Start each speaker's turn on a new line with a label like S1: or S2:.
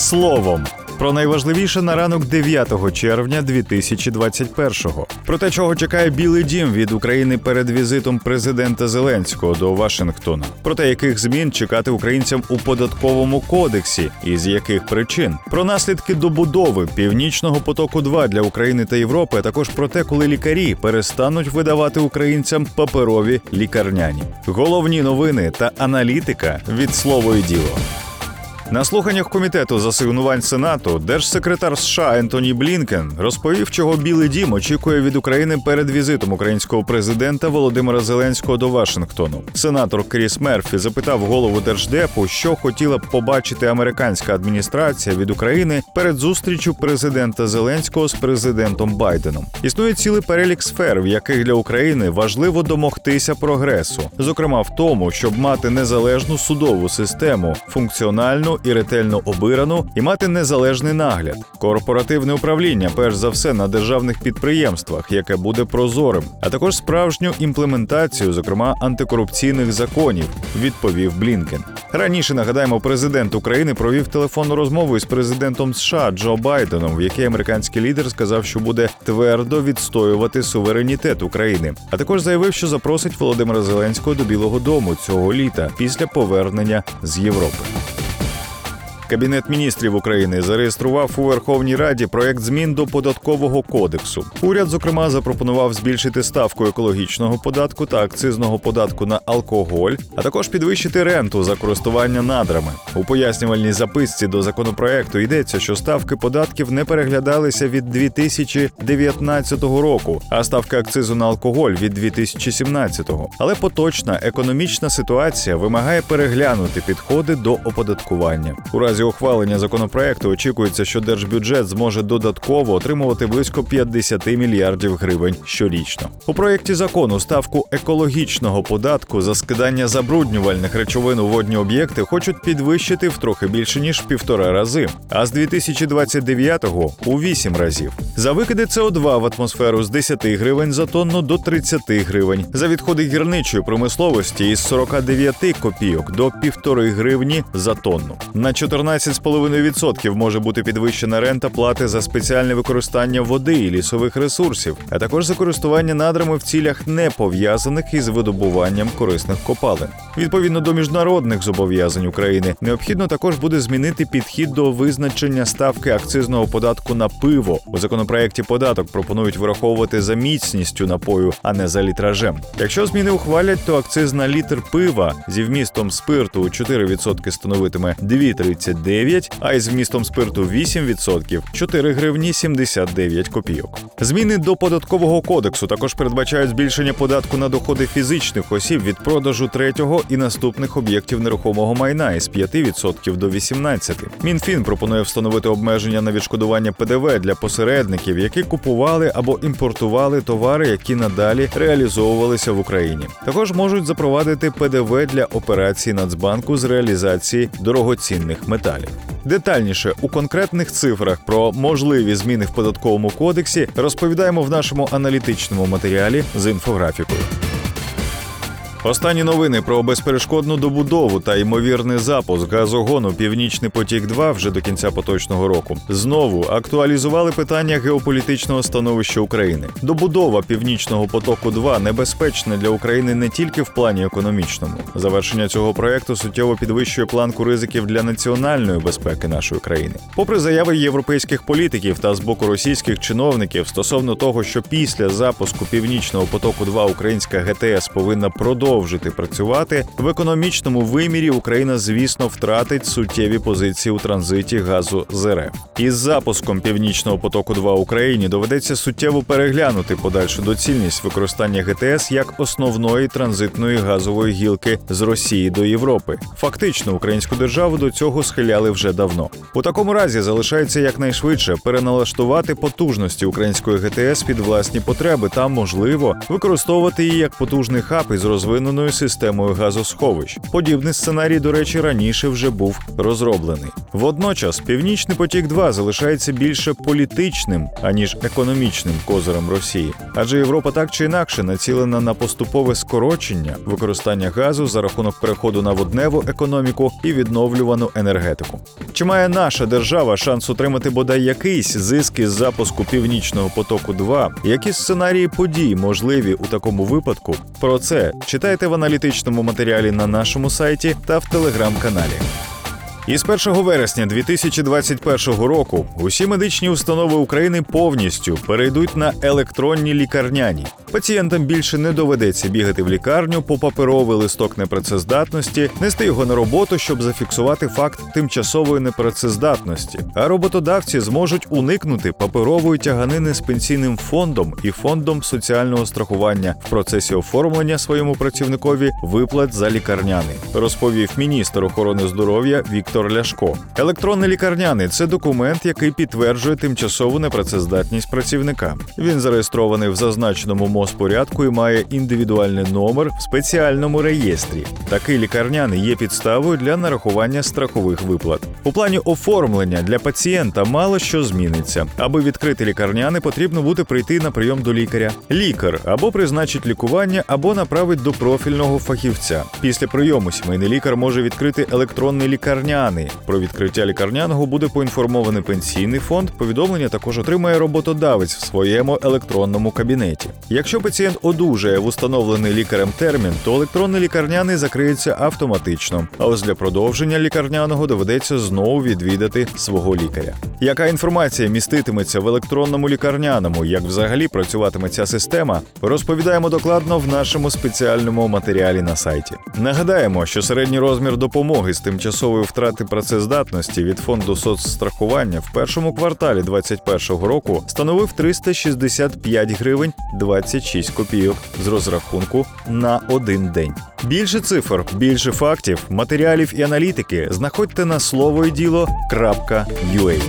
S1: словом. Про найважливіше на ранок 9 червня 2021-го. Про те, чого чекає Білий Дім від України перед візитом президента Зеленського до Вашингтона. Про те, яких змін чекати українцям у податковому кодексі і з яких причин. Про наслідки добудови північного потоку 2 для України та Європи. а Також про те, коли лікарі перестануть видавати українцям паперові лікарняні. Головні новини та аналітика від слово і діло. На слуханнях комітету з асигнувань Сенату держсекретар США Ентоні Блінкен розповів, чого Білий Дім очікує від України перед візитом українського президента Володимира Зеленського до Вашингтону. Сенатор Кріс Мерфі запитав голову держдепу, що хотіла б побачити американська адміністрація від України перед зустрічю президента Зеленського з президентом Байденом. Існує цілий перелік сфер, в яких для України важливо домогтися прогресу, зокрема в тому, щоб мати незалежну судову систему, функціональну і ретельно обирану, і мати незалежний нагляд, корпоративне управління, перш за все на державних підприємствах, яке буде прозорим, а також справжню імплементацію, зокрема антикорупційних законів, відповів Блінкен. Раніше нагадаємо, президент України провів телефонну розмову із президентом США Джо Байденом, в якій американський лідер сказав, що буде твердо відстоювати суверенітет України, а також заявив, що запросить Володимира Зеленського до Білого Дому цього літа після повернення з Європи. Кабінет міністрів України зареєстрував у Верховній Раді проект змін до податкового кодексу. Уряд, зокрема, запропонував збільшити ставку екологічного податку та акцизного податку на алкоголь, а також підвищити ренту за користування надрами. У пояснювальній записці до законопроекту йдеться, що ставки податків не переглядалися від 2019 року, а ставка акцизу на алкоголь від 2017-го. Але поточна економічна ситуація вимагає переглянути підходи до оподаткування. У разі ухвалення законопроекту очікується, що держбюджет зможе додатково отримувати близько 50 мільярдів гривень щорічно. У проєкті закону ставку екологічного податку за скидання забруднювальних речовин у водні об'єкти хочуть підвищити в трохи більше ніж півтора рази, а з 2029-го – у 8 разів. За викиди СО2 в атмосферу з 10 гривень за тонну до 30 гривень, за відходи гірничої промисловості із 49 копійок до 1,5 гривні за тонну. На 14,5% може бути підвищена рента плати за спеціальне використання води і лісових ресурсів, а також за користування надрами в цілях не пов'язаних із видобуванням корисних копалин. Відповідно до міжнародних зобов'язань України, необхідно також буде змінити підхід до визначення ставки акцизного податку на пиво. У законопроекті податок пропонують враховувати за міцністю напою, а не за літражем. Якщо зміни ухвалять, то акциз на літр пива зі вмістом спирту 4% становитиме 2,39, а із вмістом спирту 8% 4 гривні 79 копійок. Зміни до податкового кодексу також передбачають збільшення податку на доходи фізичних осіб від продажу третього і наступних об'єктів нерухомого майна із 5% до 18%. Мінфін пропонує встановити обмеження на відшкодування ПДВ для посередників, які купували або імпортували товари, які надалі реалізовувалися в Україні. Також можуть запровадити ПДВ для операцій Нацбанку з реалізації дорогоцінних металів. Детальніше у конкретних цифрах про можливі зміни в податковому кодексі розповідаємо в нашому аналітичному матеріалі з інфографікою. Останні новини про безперешкодну добудову та ймовірний запуск газогону Північний потік 2 вже до кінця поточного року знову актуалізували питання геополітичного становища України. Добудова північного потоку 2 небезпечна для України не тільки в плані економічному. Завершення цього проекту суттєво підвищує планку ризиків для національної безпеки нашої країни. Попри заяви європейських політиків та з боку російських чиновників стосовно того, що після запуску північного потоку 2 українська ГТС повинна продовжувати продовжити працювати в економічному вимірі. Україна, звісно, втратить суттєві позиції у транзиті газу з РФ. Із запуском північного потоку 2 Україні доведеться суттєво переглянути подальшу доцільність використання ГТС як основної транзитної газової гілки з Росії до Європи. Фактично, українську державу до цього схиляли вже давно. У такому разі залишається якнайшвидше переналаштувати потужності української ГТС під власні потреби та, можливо, використовувати її як потужний хаб із розвиненою системою газосховищ. Подібний сценарій, до речі, раніше вже був розроблений. Водночас, Північний потік 2 залишається більше політичним аніж економічним козирем Росії, адже Європа так чи інакше націлена на поступове скорочення використання газу за рахунок переходу на водневу економіку і відновлювану енергетику. Чи має наша держава шанс отримати бодай якийсь зиск із запуску північного потоку? 2 які сценарії подій можливі у такому випадку? Про це читайте в аналітичному матеріалі на нашому сайті та в телеграм-каналі. Із 1 вересня 2021 року усі медичні установи України повністю перейдуть на електронні лікарняні. Пацієнтам більше не доведеться бігати в лікарню по паперовий листок непрацездатності, нести його на роботу, щоб зафіксувати факт тимчасової непрацездатності. А роботодавці зможуть уникнути паперової тяганини з пенсійним фондом і фондом соціального страхування в процесі оформлення своєму працівникові виплат за лікарняний, розповів міністр охорони здоров'я Віктор Ляшко. Електронний лікарняний це документ, який підтверджує тимчасову непрацездатність працівника. Він зареєстрований в зазначеному І має індивідуальний номер в спеціальному реєстрі. Такий лікарняний є підставою для нарахування страхових виплат. У плані оформлення для пацієнта мало що зміниться. Аби відкрити лікарняний, потрібно буде прийти на прийом до лікаря. Лікар або призначить лікування, або направить до профільного фахівця. Після прийому сімейний лікар може відкрити електронний лікарняний. Про відкриття лікарняного буде поінформований пенсійний фонд. Повідомлення також отримає роботодавець в своєму електронному кабінеті. Якщо пацієнт одужає в установлений лікарем термін, то електронний лікарняний закриється автоматично. А ось для продовження лікарняного доведеться знову відвідати свого лікаря. Яка інформація міститиметься в електронному лікарняному? Як взагалі працюватиме ця система? Розповідаємо докладно в нашому спеціальному матеріалі на сайті. Нагадаємо, що середній розмір допомоги з тимчасової втрати працездатності від фонду соцстрахування в першому кварталі 2021 року становив 365 гривень 26 копійок з розрахунку на один день. Більше цифр, більше фактів, матеріалів і аналітики знаходьте на слово і.